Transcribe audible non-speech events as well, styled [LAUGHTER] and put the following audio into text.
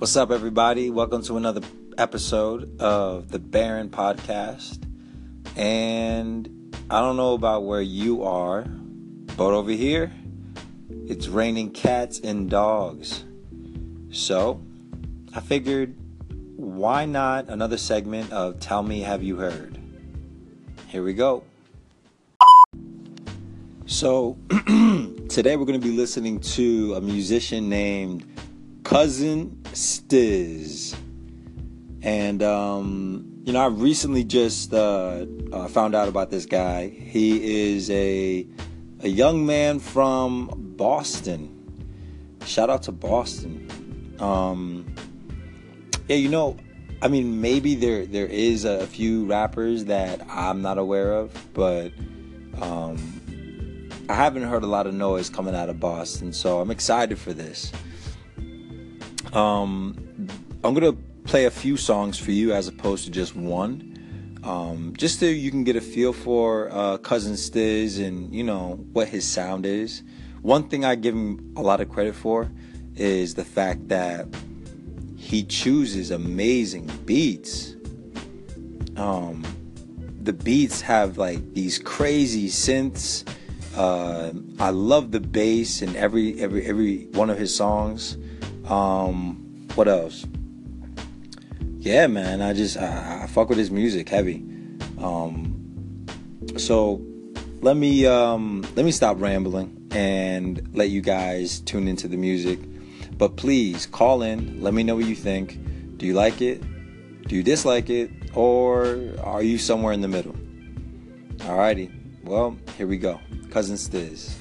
What's up, everybody? Welcome to another episode of the Baron Podcast. And I don't know about where you are, but over here, it's raining cats and dogs. So I figured, why not another segment of Tell Me Have You Heard? Here we go. So [CLEARS THROAT] today we're going to be listening to a musician named Cousin Stizz. And, um, you know, I recently just uh, uh, found out about this guy. He is a, a young man from Boston. Shout out to Boston. Um, yeah, you know, I mean, maybe there there is a few rappers that I'm not aware of, but um, I haven't heard a lot of noise coming out of Boston, so I'm excited for this. Um, I'm gonna play a few songs for you as opposed to just one, um, just so you can get a feel for uh, Cousin Stizz and you know what his sound is. One thing I give him a lot of credit for is the fact that he chooses amazing beats. Um, the beats have like these crazy synths. Uh, I love the bass in every every every one of his songs. Um, what else? Yeah, man, I just I, I fuck with his music heavy. Um, so let me um, let me stop rambling and let you guys tune into the music. But please call in. Let me know what you think. Do you like it? Do you dislike it? Or are you somewhere in the middle? Alrighty. Well, here we go. Cousin Stizz.